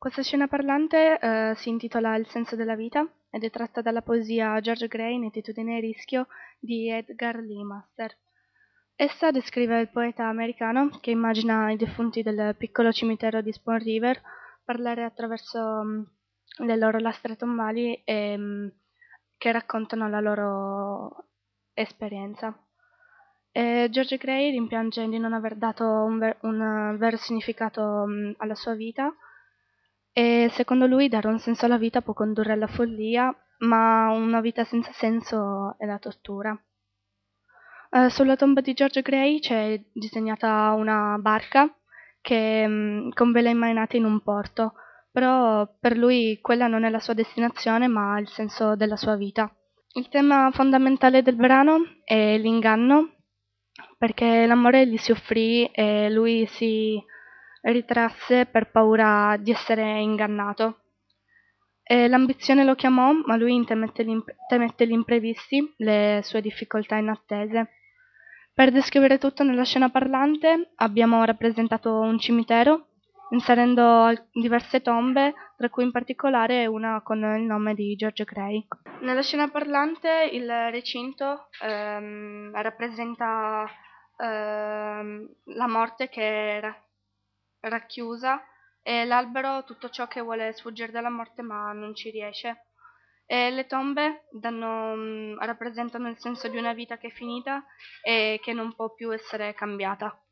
Questa scena parlante eh, si intitola Il senso della vita ed è tratta dalla poesia George Gray, Nettitudine e rischio di Edgar Lee Master. Essa descrive il poeta americano che immagina i defunti del piccolo cimitero di Spoon River parlare attraverso um, le loro lastre tombali e, um, che raccontano la loro esperienza. E George Gray rimpiange di non aver dato un, ver- un vero significato um, alla sua vita e secondo lui dare un senso alla vita può condurre alla follia, ma una vita senza senso è la tortura. Uh, sulla tomba di George Gray c'è disegnata una barca che, um, con vele immainate in un porto, però per lui quella non è la sua destinazione, ma il senso della sua vita. Il tema fondamentale del brano è l'inganno, perché l'amore gli si offrì e lui si ritrasse per paura di essere ingannato. E l'ambizione lo chiamò, ma lui temette, temette gli imprevisti, le sue difficoltà inattese. Per descrivere tutto nella scena parlante abbiamo rappresentato un cimitero, inserendo diverse tombe, tra cui in particolare una con il nome di George Gray. Nella scena parlante il recinto ehm, rappresenta ehm, la morte che era racchiusa e l'albero tutto ciò che vuole sfuggire dalla morte ma non ci riesce. E le tombe danno, mm, rappresentano il senso di una vita che è finita e che non può più essere cambiata.